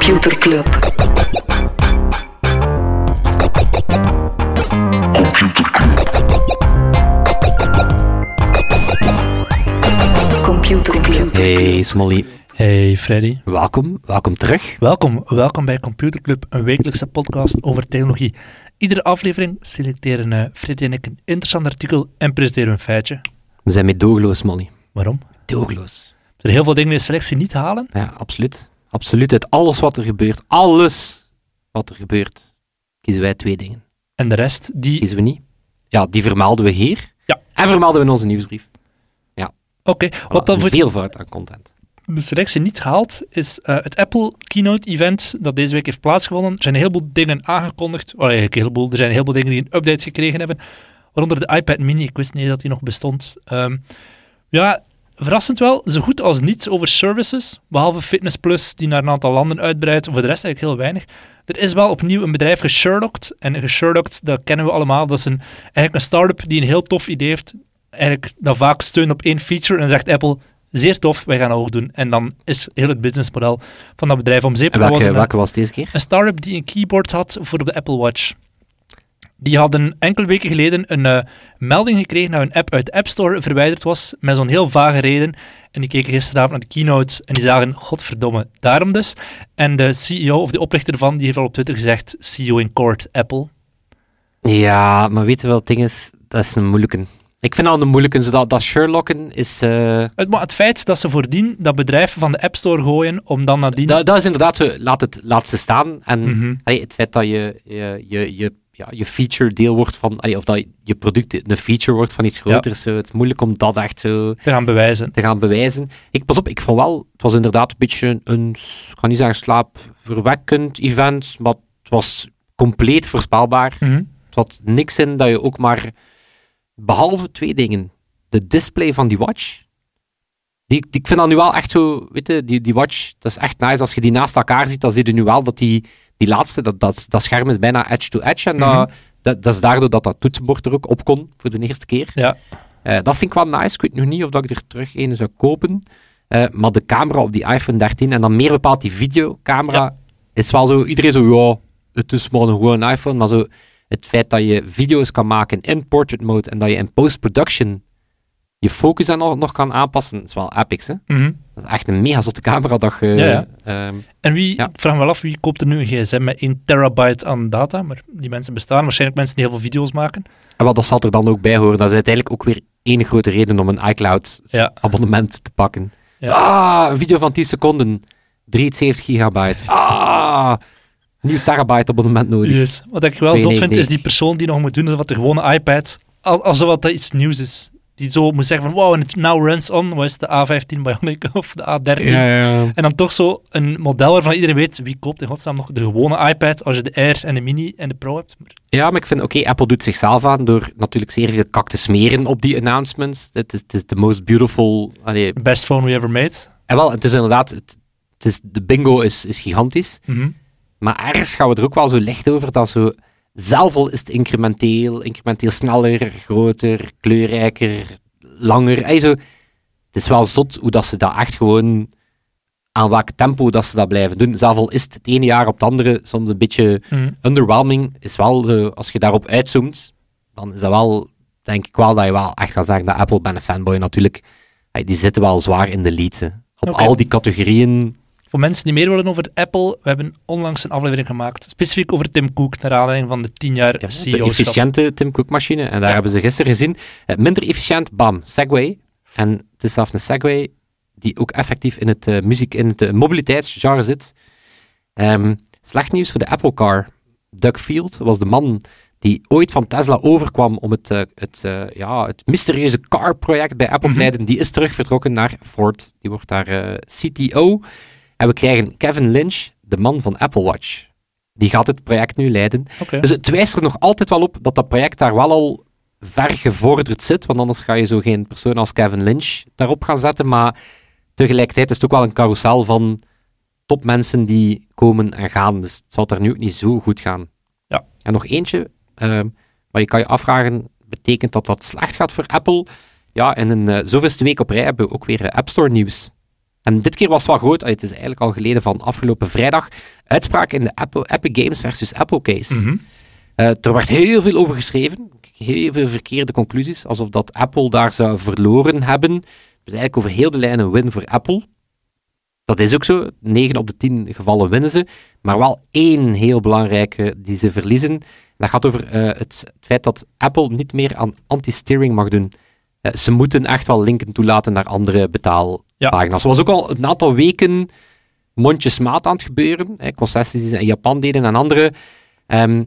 Computer Club. Computer Club. Hey Smolly, Hey Freddy. welkom, welkom terug. Welkom, welkom bij Computer Club, een wekelijkse podcast over technologie. Iedere aflevering selecteren eh, Freddy en ik een interessant artikel en presenteren een feitje. We zijn met doogloos, Smolly. Waarom? Doogloos. Er zijn heel veel dingen die de selectie niet halen. Ja, absoluut. Absoluut. Uit alles wat er gebeurt, alles wat er gebeurt, kiezen wij twee dingen. En de rest, die... Kiezen we niet. Ja, die vermelden we hier. Ja. En vermelden we in onze nieuwsbrief. Oké, wat dan voor Veel fout aan content. de selectie niet haalt, is eh, het Apple Keynote Event dat deze week heeft plaatsgevonden. Er zijn een heleboel dingen aangekondigd. Oh, eigenlijk een heleboel. Er zijn een heleboel dingen die een update gekregen hebben. Waaronder de iPad Mini. Ik wist niet dat die nog bestond. Ehm, ja, verrassend wel. Zo goed als niets over services. Behalve Fitness Plus, die naar een aantal landen uitbreidt. Voor de rest eigenlijk heel weinig. Er is wel opnieuw een bedrijf gesherlocked. En gesherlocked, dat kennen we allemaal. Dat is een, eigenlijk een start-up die een heel tof idee heeft. Eigenlijk dat vaak steunt op één feature. En dan zegt Apple, zeer tof, wij gaan dat ook doen. En dan is heel het businessmodel van dat bedrijf om zeep. En Dat was welke, een- welke was het deze keer? een start-up die een keyboard had voor de Apple Watch. Die hadden enkele weken geleden een eh, melding gekregen dat een app uit de App Store verwijderd was, met zo'n heel vage reden. En die keken gisteravond naar de keynote en die zagen, godverdomme, daarom dus. En de CEO, of de oprichter ervan, die heeft al op Twitter gezegd, CEO in court, Apple. Ja, maar weet je wel, het ding is, dat is een moeilijke. Ik vind dat een moeilijke, zodat dat Sherlocken is... eh, Het, maar het feit dat ze voordien dat bedrijf van de App Store gooien, om dan nadien... Dat, dat is inderdaad zo, laat, het, laat ze staan. En Mhm. allee, het feit dat je, je, je, je, ja, je feature deel wordt van, allee, of dat je product een feature wordt van iets groters, zo, het is moeilijk om dat echt zo te gaan bewijzen. te gaan bewijzen. Ik, pas op, ik vond wel, het was inderdaad een beetje een, ik ga niet zeggen slaapverwekkend event, maar het was compleet voorspelbaar. Mhm. Het had niks in dat je ook maar, behalve twee dingen, de display van die watch, die, die, ik vind dat nu wel echt zo, weet je, die, die watch, dat is echt nice. Als je die naast elkaar ziet, dan zie je nu wel dat die, die laatste, dat, dat, dat scherm is bijna edge-to-edge. En dat, dat, dat is daardoor dat dat toetsenbord er ook op kon, voor de eerste keer. Ja. Eh, dat vind ik wel nice. Ik weet nog niet of dat ik er terug een zou kopen. Eh, maar de camera op die iPhone 13, en dan meer bepaald die videocamera, Ja. is wel zo, iedereen zo, ja, het is maar een gewoon iPhone, maar zo, het feit dat je video's kan maken in portrait mode en dat je in post-production je focus dan nog, nog kan aanpassen, is wel epic, hè? Mhm. Dat is echt een mega zotte camera dat je... Ja, ja. ehm, En wie, Ja. ik vraag me wel af, wie koopt er nu een gsm met 1 terabyte aan data? Maar die mensen bestaan. Waarschijnlijk mensen die heel veel video's maken. en wat dat zal er dan ook bij horen. Dat is uiteindelijk ook weer één grote reden om een iCloud Ja. abonnement te pakken. Ja. Ah, een video van 10 seconden. 73 gigabyte. Ah, nieuw terabyte abonnement nodig. Yes. Wat ik wel zot vind, is 2,99. die persoon die nog moet doen wat de gewone iPad, al- alsof dat iets nieuws is. Die zo moet zeggen van, wow, en het now runs on, wat is het, de A15 Bionic of de A13? ja. En dan toch zo een model waarvan iedereen weet, wie koopt in godsnaam nog de gewone iPad als je de Air en de Mini en de Pro hebt. Maar, Ja, maar ik vind, oké, Apple doet zichzelf aan door natuurlijk zeer veel kak te smeren op die announcements. Het is, het is the most beautiful... allee, best phone we ever made. en wel, het is inderdaad... Het, het is, de bingo is, is gigantisch. Mhm. Maar ergens gaan we er ook wel zo licht over dat zo... Zelf al is het incrementeel, incrementeel sneller, groter, kleurrijker, langer. Ey, zo, het is wel zot hoe dat ze dat echt gewoon... Aan welk tempo dat ze dat blijven doen. Zelf al is het het ene jaar op het andere soms een beetje Mhm. underwhelming. Is wel, als je daarop uitzoomt, dan is dat wel, denk ik wel, dat je wel echt gaat zeggen dat Apple, ben een fanboy natuurlijk, die zitten wel zwaar in de lead. hè. Op al die categorieën. Voor mensen die meer willen over Apple, we hebben onlangs een aflevering gemaakt, specifiek over Tim Cook, naar aanleiding van de 10 jaar Ja, de CEO. efficiënte Tim Cook machine. En daar Ja. hebben ze gisteren gezien. eh, minder efficiënt, bam, Segway. En het is zelfs een Segway die ook effectief in het, eh, muziek, in het eh, mobiliteitsgenre zit. Ehm, slecht nieuws voor de Apple Car. Doug Field was de man die ooit van Tesla overkwam om het, het, ja, het mysterieuze car-project bij Apple te Mhm. leiden. Die is terug vertrokken naar Ford. Die wordt daar CTO. En we krijgen Kevin Lynch, de man van Apple Watch. Die gaat het project nu leiden. Dus het wijst er nog altijd wel op dat dat project daar wel al ver gevorderd zit, want anders ga je zo geen persoon als Kevin Lynch daarop gaan zetten, maar tegelijkertijd is het ook wel een carousel van topmensen die komen en gaan, dus het zal daar nu ook niet zo goed gaan. Ja. En nog eentje, ehm maar je kan je afvragen, betekent dat dat slecht gaat voor Apple? Ja, in een eh, zoveelste week op rij hebben we ook weer eh, App Store nieuws. En dit keer was het wel groot. Het is eigenlijk al geleden van afgelopen vrijdag. Uitspraak in de Apple, Epic Games versus Apple case. Mhm. Eh, er werd heel veel over geschreven. Heel veel verkeerde conclusies. Alsof dat Apple daar zou verloren hebben. Dus eigenlijk over heel de lijn een win voor Apple. Dat is ook zo. 9 op de 10 gevallen winnen ze. Maar wel één heel belangrijke die ze verliezen. Dat gaat over eh, het, het feit dat Apple niet meer aan anti-steering mag doen. Eh, ze moeten echt wel linken toelaten naar andere betaalpagina's. Er was ook al een aantal weken mondjesmaat aan het gebeuren. Hè, concessies die ze in Japan deden en andere. Ehm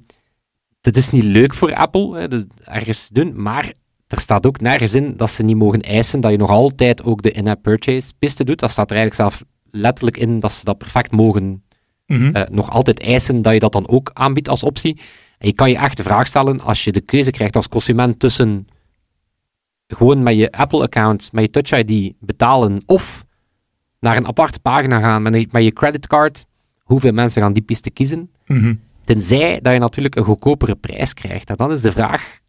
dat is niet leuk voor Apple, hè, dus ergens doen, maar er staat ook nergens in dat ze niet mogen eisen dat je nog altijd ook de in-app purchase piste doet. Dat staat er eigenlijk zelf letterlijk in dat ze dat perfect mogen Mhm. eh, nog altijd eisen dat je dat dan ook aanbiedt als optie. En je kan je echt de vraag stellen, als je de keuze krijgt als consument tussen gewoon met je Apple-account, met je Touch ID betalen, of naar een aparte pagina gaan met, een- met je creditcard, hoeveel mensen gaan die piste kiezen? Mhm. Tenzij dat je natuurlijk een goedkopere prijs krijgt. En dan is de vraag,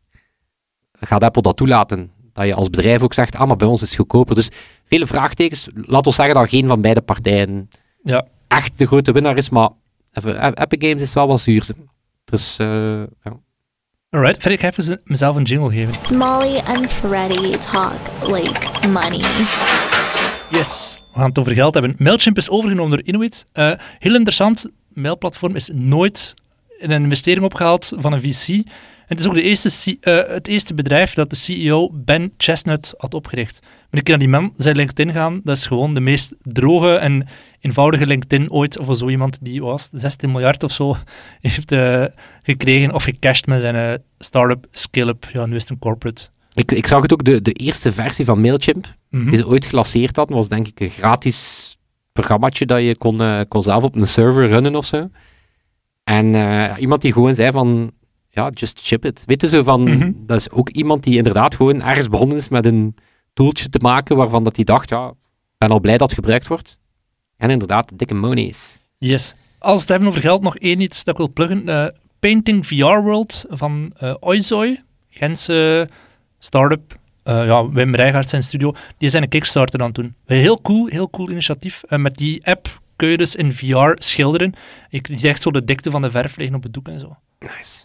gaat Apple dat toelaten? Dat je als bedrijf ook zegt, ah, maar bij ons is het goedkoper. Dus vele vraagtekens. Laat ons zeggen dat geen van beide partijen Ja. echt de grote winnaar is, maar even, Epic Games is wel wat zuur. Dus, eh, ja. Alright, ga ik even mezelf een jingle geven. Smalley and Freddy talk like money. Yes. We gaan het over geld hebben. Mailchimp is overgenomen door Inuit. Eh, heel interessant. Mailplatform is nooit in een investering opgehaald van een VC. En het is ook de eerste, eh, het eerste bedrijf dat de CEO Ben Chestnut had opgericht. Maar ik naar die man zijn LinkedIn gaan, dat is gewoon de meest droge en eenvoudige LinkedIn ooit. Of zo iemand die was het, 16 miljard of zo heeft eh, gekregen of gecashed met zijn eh, start-up, scale-up. Ja, nu is het een corporate. ik, ik zag het ook, de, de eerste versie van Mailchimp, Mhm. die ze ooit gelanceerd hadden, was denk ik een gratis programmaatje dat je kon, kon zelf op een server runnen of zo. En iemand die gewoon zei van, ja, just ship it. Weet je zo van, Mhm. dat is ook iemand die inderdaad gewoon ergens begonnen is met een tooltje te maken waarvan dat hij dacht, ja, ben al blij dat het gebruikt wordt. En inderdaad, dikke monies. Yes. Als we het hebben over geld, nog één iets dat ik wil pluggen. Eh, Painting VR World van eh Oizoi, Gentse start-up. Eh, ja, Wim Rijgaard zijn studio. Die zijn een Kickstarter aan het doen. Heel cool, heel cool initiatief. Met die app kun je dus in VR schilderen. Je je ziet echt zo de dikte van de verf liggen op het doek en zo. Nice.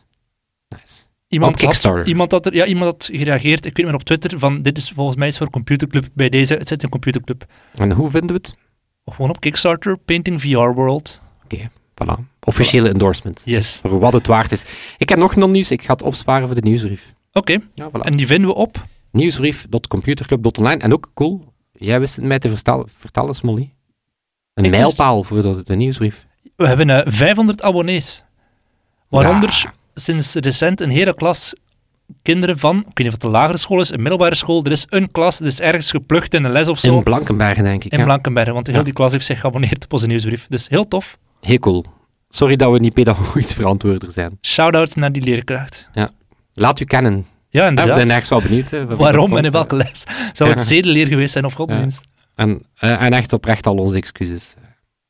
Iemand? Had, iemand, had er, ja, iemand had gereageerd, ik weet meer op Twitter, van dit is volgens mij iets voor computerclub. Bij deze, het zit in een computerclub. En hoe vinden we het? Gewoon op Kickstarter, Painting VR World. Oké, voilà. Officiële endorsement. Yes. Voor wat het waard is. Ik heb nog non-nieuws, ik ga het opsparen voor de nieuwsbrief. Oké, Ja, voilà. en die vinden we op Nieuwsbrief.computerclub.online. En ook cool, jij wist het mij te vertellen, vertellen Smolly. Een Ik wist- mijlpaal voor de, de nieuwsbrief. We hebben eh, 500 abonnees. Waaronder Ja. Sinds recent een hele klas kinderen van, ik weet niet of het een lagere school is, een middelbare school. Er is een klas, er is ergens geplukt in een les of zo. In Blankenbergen, denk ik. in ja. Blankenberg, want heel Ja. die klas heeft zich geabonneerd op onze nieuwsbrief. Dus heel tof. Heel cool. Sorry dat we niet pedagogisch verantwoorder zijn. Shout-out naar die leerkracht. Laat u kennen. Ja, Ja, we inderdaad. zijn ergens wel benieuwd. hè, Waarom en in welke les? Zou het Ja. zedeleer geweest zijn of godsdienst? En, eh, en echt oprecht al onze excuses eh,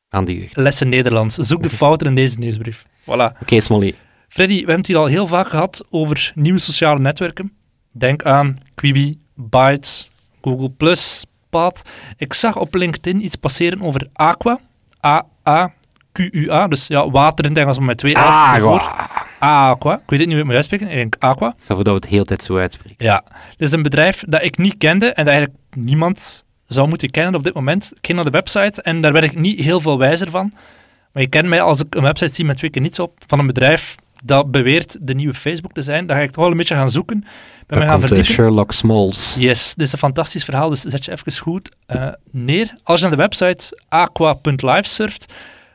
aan die jeugd. Lessen Nederlands. Zoek de fouten in deze nieuwsbrief. Voilà. Oké, Smolly. Freddy, we hebben het hier al heel vaak gehad over nieuwe sociale netwerken. Denk aan Quibi, Byte, Google+, Path. Ik zag op LinkedIn iets passeren over Aqua. A-A-Q-U-A. Dus ja, water in het Engels, maar met twee A's ervoor. Aqua. Ik weet het niet hoe ik moet uitspreken. Ik denk Aqua. Zou dat we het de hele tijd zo uitspreken. Ja. Dit is een bedrijf dat ik niet kende en dat eigenlijk niemand zou moeten kennen op dit moment. Ik ging naar de website en daar werd ik niet heel veel wijzer van. Maar je kent mij als ik een website zie met twee keer niets op van een bedrijf dat beweert de nieuwe Facebook te zijn. Dan ga ik toch wel een beetje gaan zoeken. Ben me gaan verdiepen. Sherlock Smalls. Yes, dit is een fantastisch verhaal, dus zet je even goed eh, neer. Als je naar de website aqua.live surft,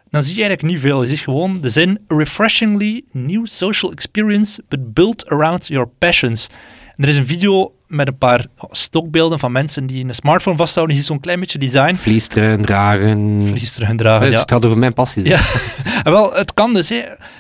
dan zie je eigenlijk niet veel. Je ziet gewoon de zin refreshingly new social experience but built around your passions. En er is een video met een paar stokbeelden van mensen die een smartphone vasthouden. Ziet zo'n klein beetje design. Vliestruin dragen. Dragen, Dus ja. Het gaat over mijn passies. hè. Ja, En wel, het kan dus. Hè.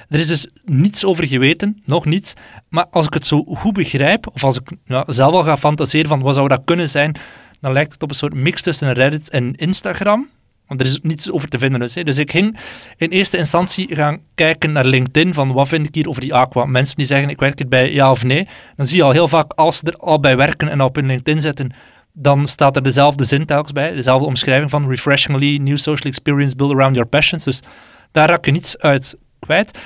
Er is dus niets over geweten, nog niets. Maar als ik het zo goed begrijp, of als ik ja, zelf al ga fantaseren van wat zou dat kunnen zijn, dan lijkt het op een soort mix tussen Reddit en Instagram. Want er is niets over te vinden. Dus, hè. dus ik ging in eerste instantie gaan kijken naar LinkedIn, van wat vind ik hier over die Aqua. Mensen die zeggen, ik werk erbij, ja of nee. Dan zie je al heel vaak, als ze er al bij werken en op hun LinkedIn zetten, dan staat er dezelfde zin telkens bij, dezelfde omschrijving van refreshingly new social experience built around your passions. Dus daar raak je niets uit kwijt.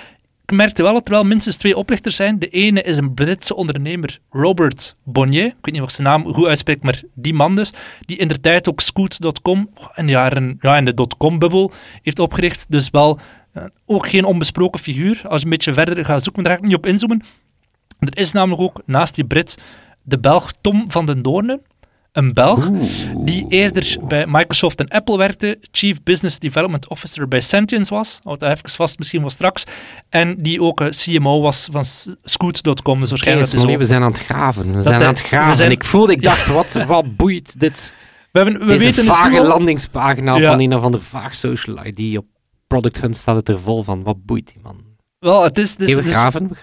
Merkte wel dat er wel minstens twee oprichters zijn. De ene is een Britse ondernemer, Robert Bonnier. Ik weet niet ik zijn naam goed uitspreek, maar die man dus. Die in de tijd ook Scoot.com in de jaren, ja, in de dotcom-bubbel heeft opgericht. Dus wel eh, ook geen onbesproken figuur. Als je een beetje verder gaat zoeken, daar ga ik niet op inzoomen. Er is namelijk ook naast die Brit de Belg Tom van den Doornen. Een Belg die eerder bij Microsoft en Apple werkte, Chief Business Development Officer bij Sentience was, houd dat even vast misschien wel straks, en die ook eh, CMO was van Scoot.com. Dus waarschijnlijk Kijk, is we ook- zijn aan het graven. We zijn hij- aan het we graven. zijn- En ik voelde, ik dacht, wat, wat boeit dit? we, hebben, we Deze weten dus vage landingspagina Ja. van een of ander vaag social ID. Op Product Hunt staat het er vol van. Wat boeit die man? Wel, het is, dus,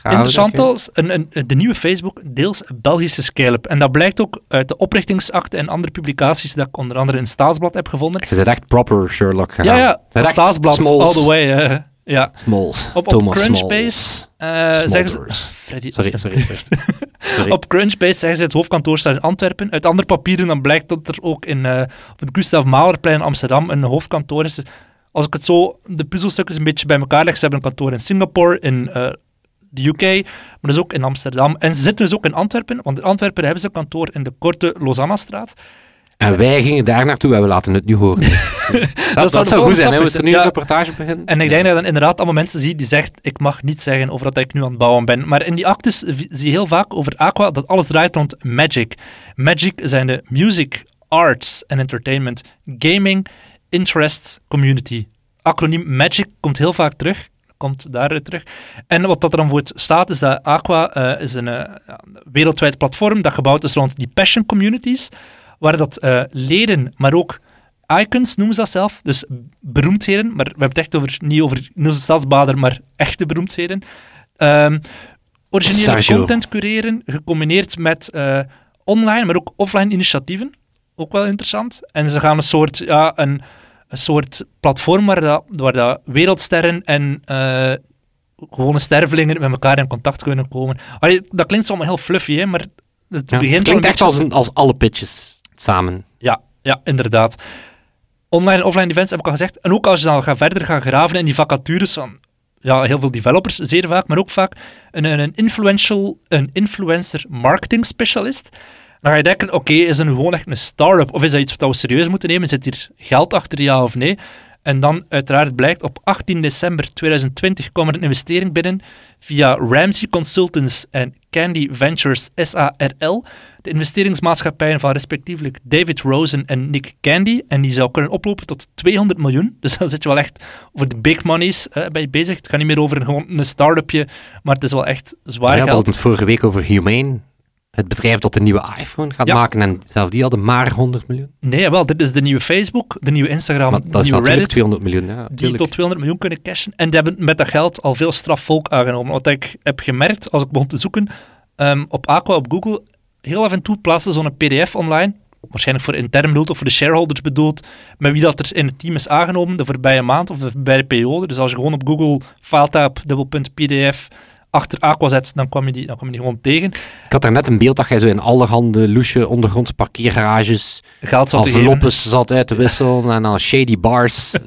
interessant als een, een, de nieuwe Facebook deels Belgische scale-up. En dat blijkt ook uit de oprichtingsakte en andere publicaties dat ik onder andere in Staatsblad heb gevonden. Je bent echt proper Sherlock gegaan. Ja, ja, Staatsblad, Smalls. all the way. ja. Smalls. Op- op Thomas Crunchbase. Eh, zeggen ze. Freddy, Sorry, sorry, sorry. Sorry. Op Crunchbase zeggen ze het hoofdkantoor staat in Antwerpen. Uit andere papieren dan blijkt dat er ook in, eh, op het Gustav Mahlerplein in Amsterdam een hoofdkantoor is. Als ik het zo, de puzzelstukjes een beetje bij elkaar leg, ze hebben een kantoor in Singapore, in eh, de UK, maar dus ook in Amsterdam. En ze zitten dus ook in Antwerpen, want in Antwerpen hebben ze een kantoor in de korte Lausanne-straat. En wij gingen daar naartoe en we laten het nu horen. dat, dat, zou goed zijn, hè? We moeten nu Ja. een reportage beginnen. En ik denk dat je dan inderdaad allemaal mensen ziet die zegt, ik mag niet zeggen over wat ik nu aan het bouwen ben. Maar in die actes v- zie je heel vaak over Aqua dat alles draait rond Magic. Magic zijn de music, arts en entertainment, gaming, interests, community. Acroniem Magic komt heel vaak terug. Komt daaruit terug. En wat dat er dan voor staat, is dat Aqua eh, is een eh, ja, wereldwijd platform dat gebouwd is rond die passion communities, waar dat eh, leden, maar ook icons noemen ze dat zelf, dus beroemdheden, maar we hebben het echt over, niet over Niels de Stadsbader, maar echte beroemdheden. Ehm, originele content cureren, gecombineerd met online, maar ook offline initiatieven. Ook wel interessant. En ze gaan een soort, ja, een, een soort platform waar, dat, waar dat wereldsterren en eh, gewone stervelingen met elkaar in contact kunnen komen. Allee, dat klinkt allemaal heel fluffy, hè, maar het Ja, begint het klinkt echt als, een, als alle pitches samen. ja, ja, inderdaad. Online en offline events heb ik al gezegd. En ook als je dan gaat verder gaan graven in die vacatures van ja, heel veel developers, zeer vaak, maar ook vaak een, een, een influential, een influencer marketing specialist. Dan ga je denken, oké, is nu gewoon echt een start-up? Of is dat iets wat we serieus moeten nemen? Zit hier geld achter, ja of nee? En dan uiteraard blijkt, op 18 december 2020 kwam er een investering binnen via Ramsey Consultants en Candy Ventures SARL. De investeringsmaatschappijen van respectievelijk David Rosen en Nick Candy. En die zou kunnen oplopen tot 200 miljoen. Dus dan zit je wel echt over de big monies eh, bij je bezig. Het gaat niet meer over gewoon een start-upje, maar het is wel echt zwaar Ja, we geld. hadden het vorige week over Humane. Het bedrijf dat de nieuwe iPhone gaat Ja. maken. En zelf die hadden maar 100 miljoen. Nee, wel, dit is de nieuwe Facebook, de nieuwe Instagram, Maar de dat is nieuwe Reddit. 200 miljoen. Ja, die tot 200 miljoen kunnen cashen. En die hebben met dat geld al veel strafvolk aangenomen. Wat ik heb gemerkt als ik begon te zoeken ehm, op Aqua, op Google, heel af en toe plaatsen ze zo'n pdf online, waarschijnlijk voor intern bedoeld of voor de shareholders bedoeld, met wie dat er in het team is aangenomen de voorbije maand of de voorbije periode. Dus als je gewoon op Google filetab, dubbelpunt pdf, achter Aqua zet, dan kwam je die, dan kwam je die gewoon tegen. Ik had daar net een beeld dat jij zo in allerhande loesje ondergronds parkeergarages Geld zat enveloppes zat uit te wisselen en dan shady bars. eh,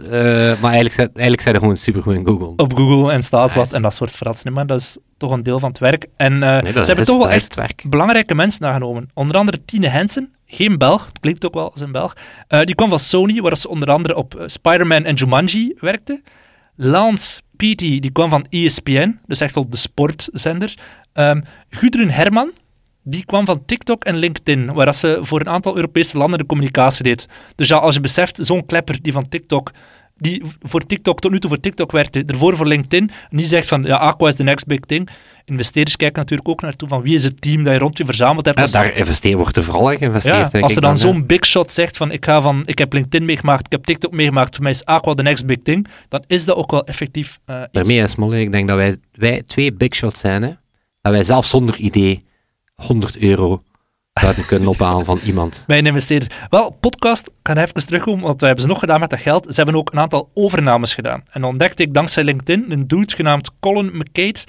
maar eigenlijk, eigenlijk zijn er gewoon supergoed in Google. op Google en Staatsblad Nice. en dat soort verrassingen. Maar dat is toch een deel van het werk. En eh, Nee, ze hebben toch wel echt belangrijke mensen aangenomen. Onder andere Tine Hensen, geen Belg, klinkt ook wel als een Belg. Eh, die kwam van Sony, waar ze onder andere op Spider-Man en Jumanji werkte. Lance Petey, die kwam van ESPN, dus echt al de sportzender. Ehm Gudrun Herman, die kwam van TikTok en LinkedIn, waar ze voor een aantal Europese landen de communicatie deed. Dus ja, als je beseft, zo'n klepper die van TikTok, die voor TikTok, tot nu toe voor TikTok werkte, ervoor voor LinkedIn, en die zegt van, ja, Aqua is the next big thing. Investeerders kijken natuurlijk ook naartoe van wie is het team dat je rond je verzameld hebt. Ja, daar investeer, wordt er vooral in geïnvesteerd. ja, als er dan zo'n big shot zegt van ik, ga van ik heb LinkedIn meegemaakt, ik heb TikTok meegemaakt, voor mij is Aqua the next big thing, dan is dat ook wel effectief eh, iets. Daarmee is Molle, ik denk dat wij, wij twee big shots zijn. Hè? Dat wij zelf zonder idee 100 euro zouden kunnen ophalen van iemand. Bij een investeerder. Wel, podcast, ik ga even terugkomen, want wij hebben ze nog gedaan met dat geld. Ze hebben ook een aantal overnames gedaan. En dan ontdekte ik dankzij LinkedIn een dude genaamd Colin McCates.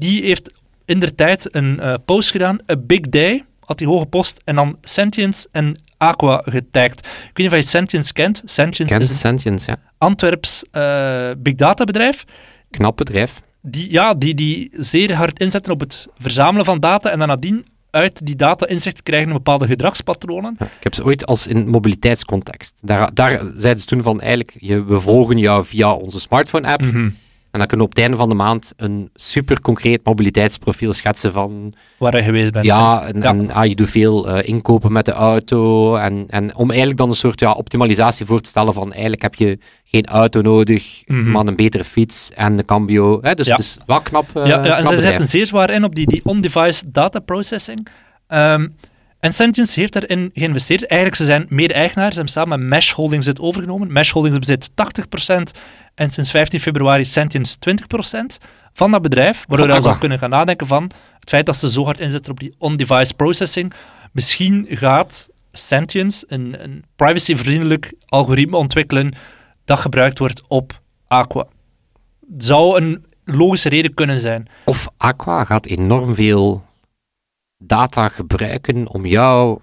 Die heeft in der tijd een eh, post gedaan, A Big Day, had hij hoge post en dan Sentience en Aqua getagd. Ik weet niet of je Sentience kent. Sentience Ken is een Sentience, ja. Antwerps eh, big data bedrijf. Knap bedrijf. Die, ja, die, die zeer hard inzetten op het verzamelen van data en dan nadien uit die data inzicht krijgen in bepaalde gedragspatronen. Ja, ik heb ze ooit als in mobiliteitscontext. Daar, daar zeiden ze toen van eigenlijk, je, we volgen jou via onze smartphone-app. Mhm. En dan kunnen we op het einde van de maand een super concreet mobiliteitsprofiel schetsen van Waar je geweest bent. ja, en, Ja. en, ah, je doet veel eh, inkopen met de auto. En, en om eigenlijk dan een soort ja, optimalisatie voor te stellen van eigenlijk heb je geen auto nodig, Mhm. maar een betere fiets en een cambio. Hè? Dus Ja. het is wel knap. eh, ja, ja, en ze zetten zeer zwaar in op die, die on-device data processing. Ehm, en Sentience heeft daarin geïnvesteerd. Eigenlijk, ze zijn mede-eigenaar. Ze hebben samen met Mesh Holdings het overgenomen. Mesh Holdings bezit 80% en sinds 15 februari Sentience 20% van dat bedrijf. Waardoor je Aqua. zou kunnen gaan nadenken van het feit dat ze zo hard inzetten op die on-device processing. Misschien gaat Sentience een, een privacyvriendelijk algoritme ontwikkelen dat gebruikt wordt op Aqua. Zou een logische reden kunnen zijn. Of Aqua gaat enorm veel data gebruiken om jou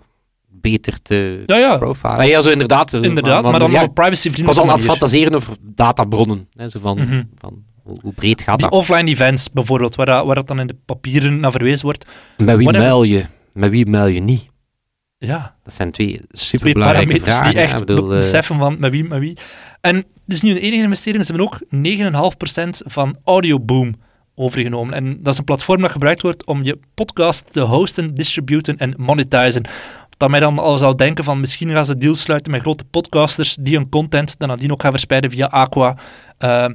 beter te Ja, ja, profilen. Ja, zo inderdaad. eh, inderdaad. Maar, dan ja, op privacyvriendelijke aan het fantaseren over databronnen. Hè, zo van, Mhm. van hoe, hoe breed gaat Die dat? offline events bijvoorbeeld, waar, dat- waar dat dan in de papieren naar verwezen wordt. Met wie mail je? Met wie mail je niet? Ja, Dat zijn twee twee superbelangrijke parameters vragen. die echt bedoel, be- eh, beseffen van met wie, met wie. En het is niet de enige investering, ze hebben ook 9,5% van Audioboom overgenomen. En dat is een platform dat gebruikt wordt om je podcast te hosten, distributen en monetizen. Dat mij dan al zou denken van misschien gaan ze deals sluiten met grote podcasters die hun content dan nadien ook gaan verspreiden via Aqua. Eh,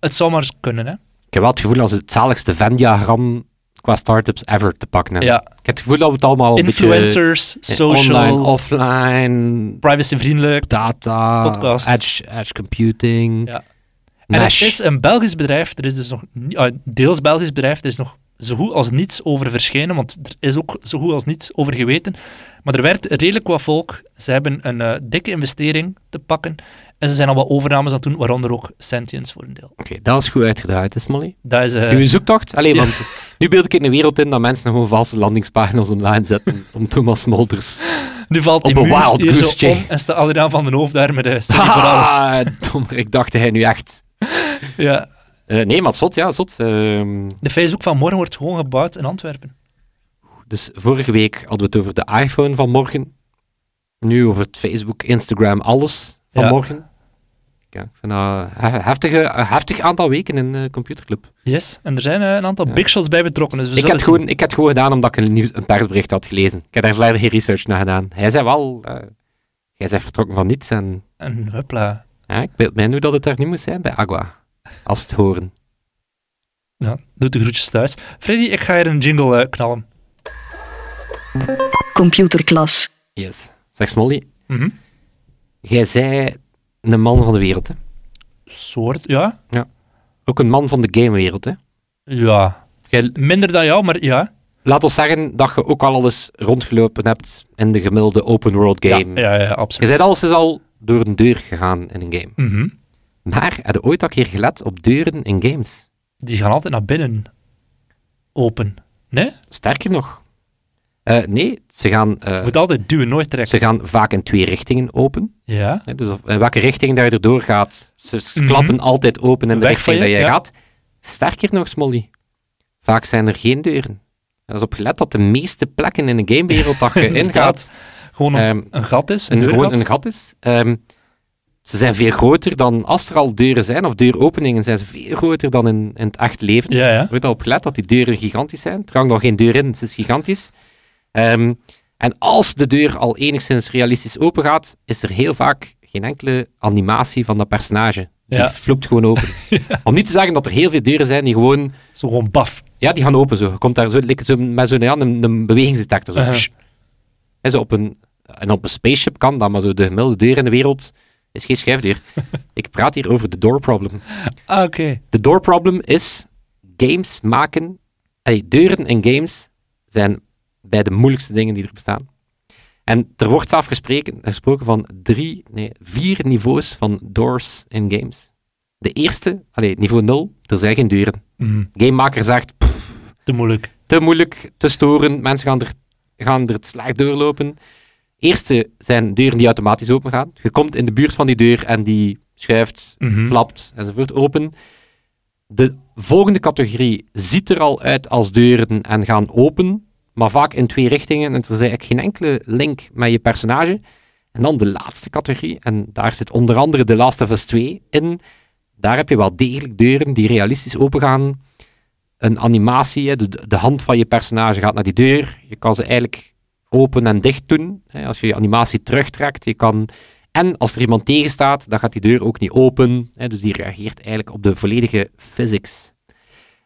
het zou maar eens kunnen, hè? Ik heb wel het gevoel als het zaligste Venn-diagram qua startups ever te pakken hebben. Ja, Ik heb het gevoel dat we het allemaal influencers, beetje... eh, social, Online, offline, privacyvriendelijk. data, Podcast. edge, edge computing, Ja. En het is een Belgisch bedrijf, er is dus nog ah, deels Belgisch bedrijf, er is nog zo goed als niets over verschenen, want er is ook zo goed als niets over geweten. Maar er werkt redelijk wat volk, ze hebben een eh, dikke investering te pakken en ze zijn al wat overnames aan het doen, waaronder ook Sentience voor een deel. Oké, dat is goed uitgedraaid, is Molly. Dat is, eh, Uw zoektocht? Allee, ja. want nu beeld ik in een wereld in dat mensen gewoon valse landingspagina's online zetten om Thomas Molders... nu valt die op een wild hier goose zo om en staat Adriaan van den Hoofd daar met de sorry voor alles. Ah, Dommer, ik dacht hij nu echt... Ja. Eh, nee, maar zot, ja, zot. Ehm, De Facebook van morgen wordt gewoon gebouwd in Antwerpen. dus vorige week hadden we het over de iPhone van morgen. Nu over het Facebook, Instagram, alles van Ja. morgen. Ja, ik vind dat een heftige, een heftig aantal weken in de computerclub. Yes, en er zijn eh, een aantal Ja. big shots bij betrokken. Dus we Ik zien. gewoon, ik het gewoon gedaan omdat ik een, nieuws, een persbericht had gelezen. Ik heb daar verder geen research naar gedaan. Hij zei wel, eh, jij bent vertrokken van niets en En hupla. Ja, ik weet mij nu dat het daar niet moest zijn bij Agua. Als het horen. Ja, doe de groetjes thuis. Freddy, ik ga hier een jingle eh, knallen. Computerklas. Yes. Zeg Smolly, Mhm. jij zei een man van de wereld, hè? Soort, ja. Ook een man van de gamewereld, hè? Ja. Jij, Minder dan jou, maar ja. laat ons zeggen dat je ook al alles rondgelopen hebt in de gemiddelde open world game. Ja, ja, ja Je absoluut. bent alles is al door een deur gegaan in een game. Mhm. Maar heb je ooit al een keer gelet op deuren in games? Die gaan altijd naar binnen open. Nee? Sterker nog. Eh, nee, ze gaan, Je moet altijd duwen, nooit trekken. ze gaan vaak in twee richtingen open. Ja. Dus of, in welke richting dat je erdoor gaat, ze Mhm. klappen altijd open in de Weg richting dat ja. gaat. Sterker nog, Smolly, vaak zijn er geen deuren. Er is op gelet dat de meeste plekken in een gamewereld dat je ingaat, Gewoon een, ehm, een gat is, een, een, gewoon een gat is. Ehm, ze zijn veel groter dan, als er al deuren zijn, of deuropeningen, zijn ze veel groter dan in, in het echt leven. Ja, ja. Er wordt al op gelet dat die deuren gigantisch zijn. Er hangt nog geen deur in, het is gigantisch. Ehm, en als de deur al enigszins realistisch open gaat, is er heel vaak geen enkele animatie van dat personage. Die Ja. flopt gewoon open. Om niet te zeggen dat er heel veel deuren zijn die gewoon... Zo gewoon baf. Ja, die gaan open zo. Je komt daar zo, met zo'n ja, een, een bewegingsdetector. Zo. Uh-huh. En, zo op een, en op een spaceship kan dat, maar zo de gemiddelde deur in de wereld is geen schuifdeur. Ik praat hier over de door problem. Ah, oké. De door problem is games maken. Deuren in games zijn bij de moeilijkste dingen die er bestaan. En er wordt zelf gesproken, van drie, nee, vier niveaus van doors in games. De eerste, allee, niveau 0, er zijn geen deuren. Mhm. Gamemaker zegt, pff, Te moeilijk. te moeilijk, te storen, mensen gaan er gaan er het slag doorlopen. Eerste zijn deuren die automatisch open gaan. Je komt in de buurt van die deur en die schuift, Mhm. flapt enzovoort open. De volgende categorie ziet er al uit als deuren en gaan open, maar vaak in twee richtingen. En er is eigenlijk geen enkele link met je personage. En dan de laatste categorie, en daar zit onder andere The Last of Us 2 in. Daar heb je wel degelijk deuren die realistisch opengaan. Een animatie, de hand van je personage gaat naar die deur. Je kan ze eigenlijk open en dicht doen. Hè, als je je animatie terugtrekt, je kan... En als er iemand tegen staat, dan gaat die deur ook niet open. Hè, dus die reageert eigenlijk op de volledige physics.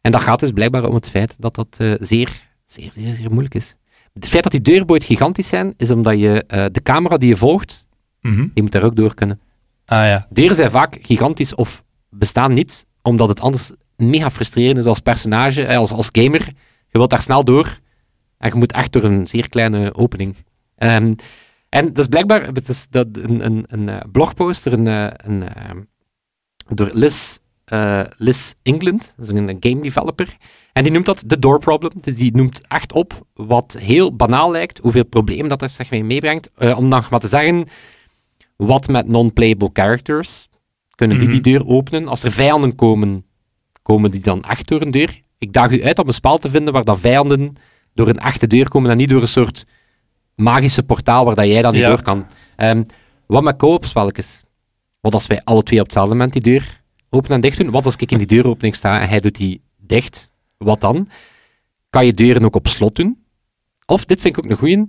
En dat gaat dus blijkbaar om het feit dat dat eh, zeer, zeer, zeer, zeer moeilijk is. Het feit dat die deurbooit gigantisch zijn, is omdat je eh, de camera die je volgt, Mhm. die moet daar ook door kunnen. Ah ja. Deuren zijn vaak gigantisch of bestaan niet, omdat het anders mega frustrerend is als personage, eh, als, als gamer. Je wilt daar snel door en je moet echt door een zeer kleine opening. Ehm, en dat is blijkbaar het is dat een, een, een eh, blogposter een, eh, een, eh, door Liz, Liz England, dat is een, game developer, en die noemt dat de door problem. Dus die noemt echt op wat heel banaal lijkt, hoeveel probleem dat er zich mee meebrengt. Om nog maar te zeggen, wat met non-playable characters, kunnen die Mhm. die deur openen? Als er vijanden komen, komen die dan echt door een deur? Ik daag u uit om een spel te vinden waar dat vijanden door een echte deur komen en niet door een soort magische portaal waar dat jij dan niet Ja. door kan. Ehm, wat met co-op spelletjes? Wat als wij alle twee op hetzelfde moment die deur open en dicht doen? Wat als ik in die deuropening sta en hij doet die dicht? Wat dan? Kan je deuren ook op slot doen? Of, dit vind ik ook een goeie,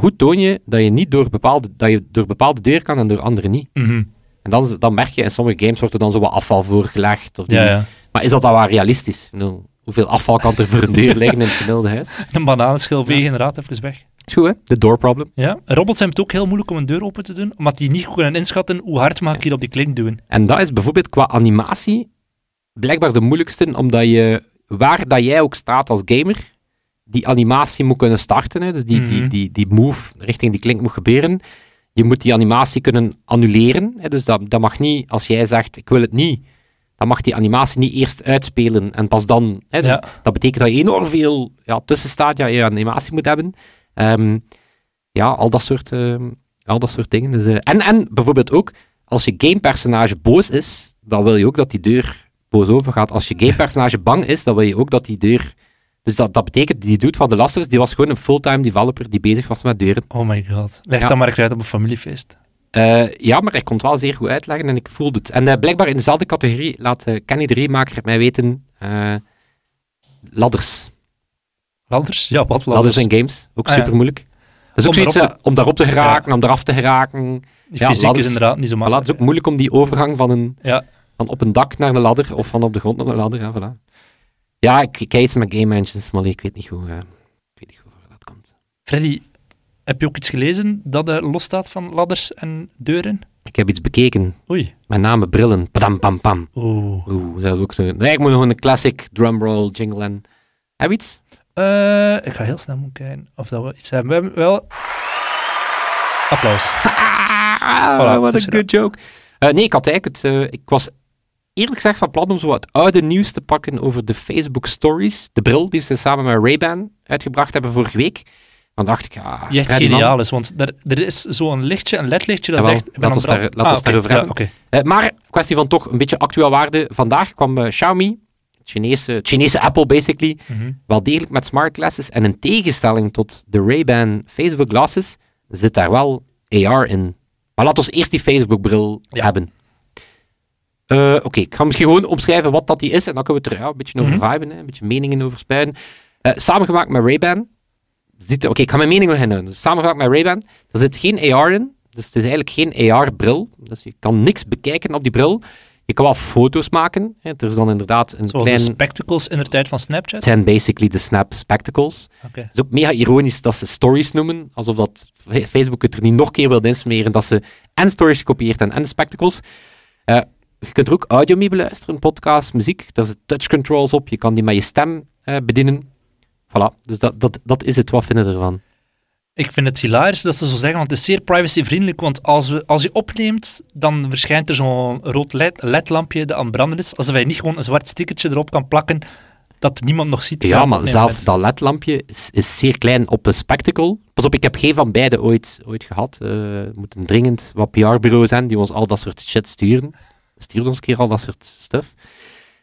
hoe toon je dat je, niet door bepaalde, dat je door bepaalde deur kan en door andere niet? Mhm. En dan, dan merk je, in sommige games wordt er dan zo wat afval voorgelegd. Of Ja, ja. Maar is dat dan wel realistisch? Ik bedoel, hoeveel afval kan er voor een deur liggen in het gemiddelde huis? Een bananenschil veeg inderdaad even weg. Is goed, hè? De door problem. Ja. Robots hebben het ook heel moeilijk om een deur open te doen, omdat die niet goed kunnen inschatten hoe hard mag ik hier op die klink duwen. En dat is bijvoorbeeld qua animatie blijkbaar de moeilijkste, omdat je, waar dat jij ook staat als gamer, die animatie moet kunnen starten. Hè? Dus die, die, Mhm. die, die move richting die klink moet gebeuren. Je moet die animatie kunnen annuleren. Hè? Dus dat, dat mag niet, als jij zegt, ik wil het niet, dan mag die animatie niet eerst uitspelen en pas dan. Hè? Dus Ja. dat betekent dat je enorm veel ja, tussenstadia in je animatie moet hebben. Ehm, ja, al dat soort, ehm, al dat soort dingen. Dus, eh, en, en bijvoorbeeld ook, als je gamepersonage boos is, dan wil je ook dat die deur boos open gaat. Als je gamepersonage bang is, dan wil je ook dat die deur... Dus dat, dat betekent, die dude van de Lasters, die was gewoon een fulltime developer die bezig was met deuren. Oh my god. Leg Ja. dat maar uit op een familiefeest. Eh, ja, maar hij kon het wel zeer goed uitleggen en ik voelde het. En eh, blijkbaar in dezelfde categorie laat eh, Kenny de Remaker mij weten... ladders. Ladders? Ja, wat Ladders ladders? in games. Ook Ah, ja. super moeilijk. Dat is ook Om zoiets eh, om daarop te geraken, om eraf te geraken. Die ja, fysiek ladders. is inderdaad niet zo Maar het makkelijk. is ook moeilijk om die overgang van, een, Ja. van op een dak naar een ladder of van op de grond naar een ladder. Ja, voilà. ja ik kijk iets met game engines, maar ik weet niet hoe, ik weet niet hoe dat komt. Freddy, heb je ook iets gelezen dat eh, losstaat van ladders en deuren? Ik heb iets bekeken, Oei. met name brillen. Padam, pam, pam. Oeh. Oeh, dat is ook zo. Nee, ik moet nog een classic drumroll jingle en... Heb je iets? Eh, ik ga heel snel moeten kijken of dat we iets hebben. We hebben wel... Applaus. Ah, Voilà, what a is good joke. Eh, nee, ik had eigenlijk het... ik was eerlijk gezegd van plan om zo wat oude nieuws te pakken over de Facebook Stories. De bril die ze samen met Ray-Ban uitgebracht hebben vorige week. Dan dacht ik, ja... Die echt geniaal is, want er, er is zo'n lichtje, een ledlichtje, dat Jawel, zegt... ik ben laat ons daar- laat Ah, ons daarover ja, hebben. Eh, maar, kwestie van toch een beetje actueel waarde. Vandaag kwam eh, Xiaomi, het Chinese, Chinese Apple basically, Mhm. wel degelijk met smart glasses. En in tegenstelling tot de Ray-Ban Facebook glasses, zit daar wel AR in. Maar laten we eerst die Facebook-bril Ja. hebben. Eh, Oké, ik ga misschien gewoon omschrijven wat dat die is. En dan kunnen we het er ja, een beetje over Mhm. viben, hè, een beetje meningen over spuien. Eh, samengemaakt met Ray-Ban. Oké, ik ga mijn mening nog inhouden. Dus met Ray-Ban. Er zit geen AR in. Dus het is eigenlijk geen AR-bril. Dus je kan niks bekijken op die bril. Je kan wel foto's maken. Hè. Er is dan inderdaad een Zoals klein... de spectacles in de tijd van Snapchat. Het zijn basically de Snap Spectacles. Het is ook mega ironisch dat ze stories noemen, alsof dat Facebook het er niet nog een keer wil insmeren, dat ze en stories gekopieerd hebben en de spectacles. Eh, je kunt er ook audio mee beluisteren, podcast, muziek. Daar zitten touch controls op, je kan die met je stem eh, bedienen. Voilà, dus dat, dat, dat is het. Wat vinden ervan? Ik vind het hilarisch dat ze zo zeggen, want het is zeer privacyvriendelijk. Want als, we, als je opneemt, dan verschijnt er zo'n rood LED- ledlampje dat aan het branden is. Alsof je niet gewoon een zwart stickertje erop kan plakken, dat niemand nog ziet. Ja, maar zelf dat LED-lampje is, is zeer klein op een spectacle. Pas op, ik heb geen van beide ooit, ooit gehad. Eh, Er moeten dringend wat PR-bureaus zijn die ons al dat soort shit sturen. Stuur ons een keer al dat soort stuff.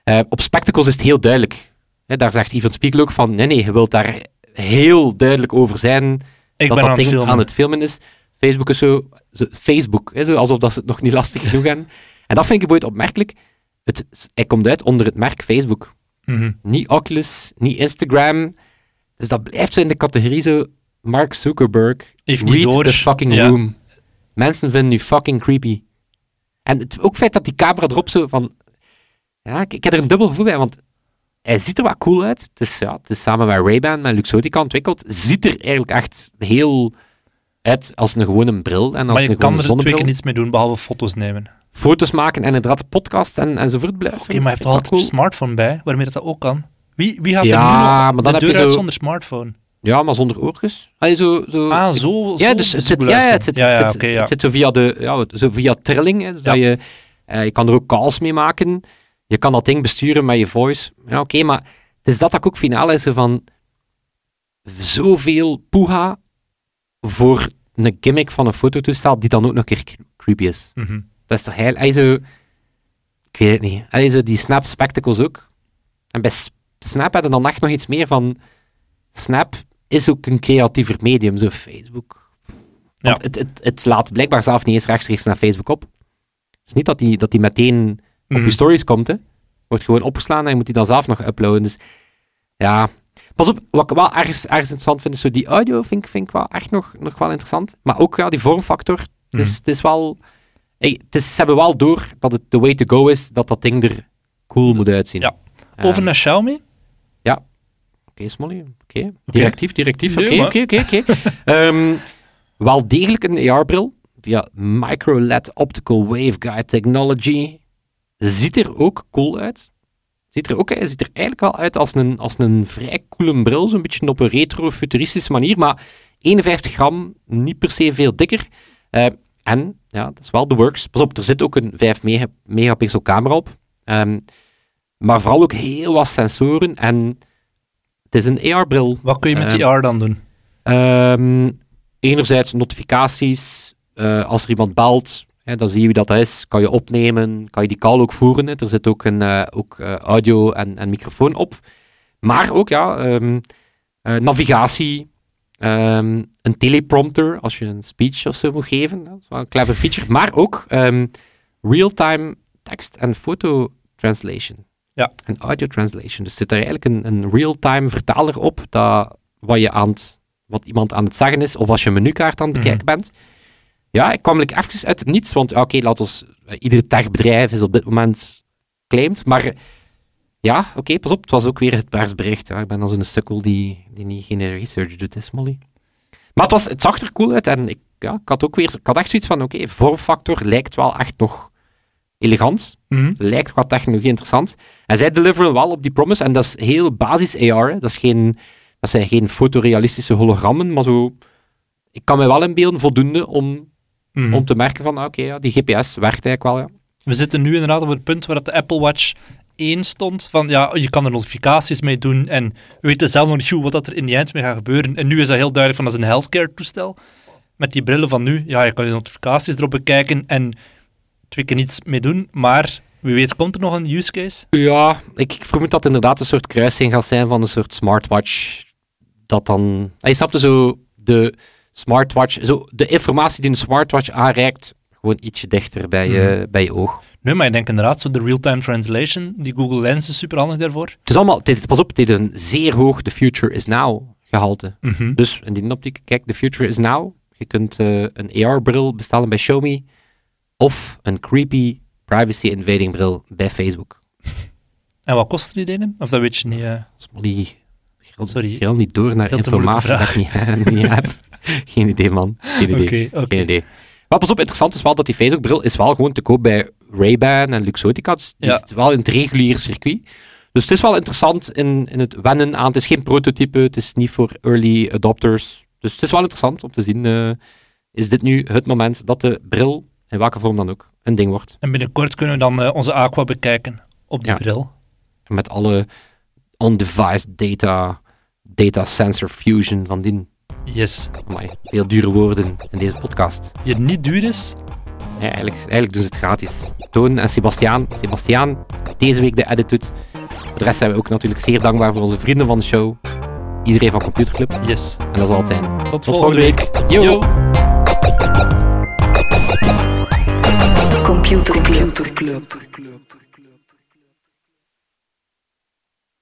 Eh, op spectacles is het heel duidelijk. Hè, daar zegt Ivan Spiegel ook van, nee, nee, je wilt daar heel duidelijk over zijn Ik dat dat aan ding aan het filmen is. Facebook is zo, zo Facebook, hè, zo, alsof dat ze het nog niet lastig genoeg hebben. En dat vind ik bijvoorbeeld opmerkelijk. Het, hij komt uit onder het merk Facebook. Mhm. Niet Oculus, niet Instagram. Dus dat blijft zo in de categorie zo, Mark Zuckerberg, Heeft niet read door. the fucking Ja. room. Mensen vinden nu fucking creepy. En het, ook het feit dat die camera erop zo van... Ja, ik, ik heb er een dubbel gevoel bij, want hij ziet er wat cool uit. Het is, ja, het is samen met Ray-Ban, met Luxottica ontwikkeld. Ziet er eigenlijk echt heel uit als een gewone bril. En als Maar je een kan er twee keer niets mee doen, behalve foto's nemen. Oké, Foto's maken en inderdaad podcast en, enzovoort beluisteren. maar je hebt er altijd wel een smartphone bij, waarmee dat, dat ook kan. Wie, wie gaat Ja, er nu nog maar dan de heb je zo- zonder smartphone? Ja, maar zonder oortjes. Allee, zo, zo, Ah, zo. Ja, dus het zit, ja, ja, het zit, Ja, ja, het zit- oké, ja. het zit zo via, de, ja, zo via trilling. Hè, dus dat je, eh, je kan er ook calls mee maken. Je kan dat ding besturen met je voice. Ja, oké, maar het is dat dat ik ook finaal is van zoveel poeha voor een gimmick van een fototoestel die dan ook nog een keer creepy is. Mhm. Dat is toch heel... Hij zo... Ik weet het niet. Hij zo die Snap Spectacles ook. En bij Snap hadden dan echt nog iets meer van... Snap is ook een creatiever medium, zo Facebook. Want Ja. het, het, het laat blijkbaar zelf niet eens rechtstreeks naar Facebook op. Het is niet dat die, dat die meteen op Mhm. je stories komt, hè. Wordt gewoon opgeslagen en je moet die dan zelf nog uploaden. Dus ja... Pas op, wat ik wel ergens, ergens interessant vind, is zo die audio vind ik, vind ik wel echt nog, nog wel interessant. Maar ook ja, die vormfactor. Het, is, Mhm. het is wel... Hey, het is, ze hebben wel door dat het de way to go is, dat dat ding er cool moet uitzien. Ja. Ehm, Over naar Xiaomi? Oké, Smolly. Oké. Directief, directief. Oké, oké, oké. Ehm, Wel degelijk een AR-bril via micro-LED optical waveguide technology. Ziet er ook cool uit. Ziet er, ook, hij ziet er eigenlijk wel uit als een, als een vrij coole bril, zo'n beetje op een retro-futuristische manier, maar 51 gram, niet per se veel dikker. Eh, en, ja, dat is wel de works. Pas op, er zit ook een 5 mega- megapixel camera op. Ehm, maar vooral ook heel wat sensoren en het is een AR-bril. Wat kun je met die Ehm, R dan doen? Ehm, enerzijds notificaties. eh, als er iemand belt, dan zie je wie dat is. Kan je opnemen, kan je die call ook voeren. Er zit ook, een, eh, ook eh, audio en, en microfoon op. Maar ook ja, ehm, eh, navigatie. ehm, een teleprompter als je een speech of zo moet geven. Dat is wel een clever feature. Maar ook ehm, real-time tekst- en foto translation. Ja. En audio translation. Dus zit er eigenlijk een, een real-time vertaler op dat wat, je aan het, wat iemand aan het zeggen is, of als je een menukaart aan het Mhm. bekijken bent. Ja, ik kwam like even uit het niets, want oké, laat ons, eh, ieder techbedrijf is op dit moment claimed, maar ja, oké, pas op, het was ook weer het persbericht. Ik ben als een sukkel die, die niet geen research doet, is Molly. Maar het, was, het zag er cool uit en ik, ja, ik had ook weer, ik had echt zoiets van, oké, vormfactor lijkt wel echt nog elegant Mhm. lijkt qua technologie interessant. En zij deliveren wel op die promise. En dat is heel basis AR. Hè. Dat, is geen, dat zijn geen fotorealistische hologrammen, maar zo... Ik kan me wel inbeelden voldoende om, Mhm. om te merken van, ah, oké, ja, die GPS werkt eigenlijk wel, ja. We zitten nu inderdaad op het punt waar dat de Apple Watch 1 stond. Van ja, je kan er notificaties mee doen. En we weten zelf nog niet goed wat dat er in die eind mee gaat gebeuren. En nu is dat heel duidelijk van dat is een healthcare toestel. Met die brillen van nu, ja, je kan je notificaties erop bekijken en twee keer niets mee doen. Maar wie weet, komt er nog een use case? Ja, ik, ik vermoed dat het inderdaad een soort kruising gaat zijn van een soort smartwatch. Dat dan... Je snapte zo de smartwatch... Zo, de informatie die een smartwatch aanreikt, gewoon ietsje dichter bij je, bij je oog. Nee, maar ik denk inderdaad, zo de real-time translation, die Google Lens is super handig daarvoor. Het is allemaal... Het is, pas op, het heeft een zeer hoog the future is now gehalte. Mhm. Dus in die optiek, kijk, the future is now. Je kunt eh, een AR-bril bestellen bij Xiaomi. Of een creepy privacy-invading bril bij Facebook. En wat kosten die dingen? Of dat weet je niet? eh? Smolly, gril, Sorry. niet door naar informatie dat ik niet, niet heb. Geen idee, man. Geen idee. Geen idee. Maar pas op, interessant is wel dat die Facebook-bril is wel gewoon te koop bij Ray-Ban en Luxottica. Dus Ja. is wel in het reguliere circuit. Dus het is wel interessant in, in het wennen aan. Het is geen prototype, het is niet voor early adopters. Dus het is wel interessant om te zien, eh, is dit nu het moment dat de bril, in welke vorm dan ook, een ding wordt. En binnenkort kunnen we dan eh, onze Aqua bekijken op die Ja. bril. Met alle on-device data, data sensor fusion van die. Yes. Amai, veel dure woorden in deze podcast. Die niet duur is. Ja, eigenlijk, eigenlijk doen ze het gratis. Toon en Sebastiaan. Sebastiaan, deze week de edit doet. Voor de rest zijn we ook natuurlijk zeer dankbaar voor onze vrienden van de show. Iedereen van Computerclub. Yes. En dat zal het zijn. Tot, Tot volgende week. Yo. Yo. Computer Club.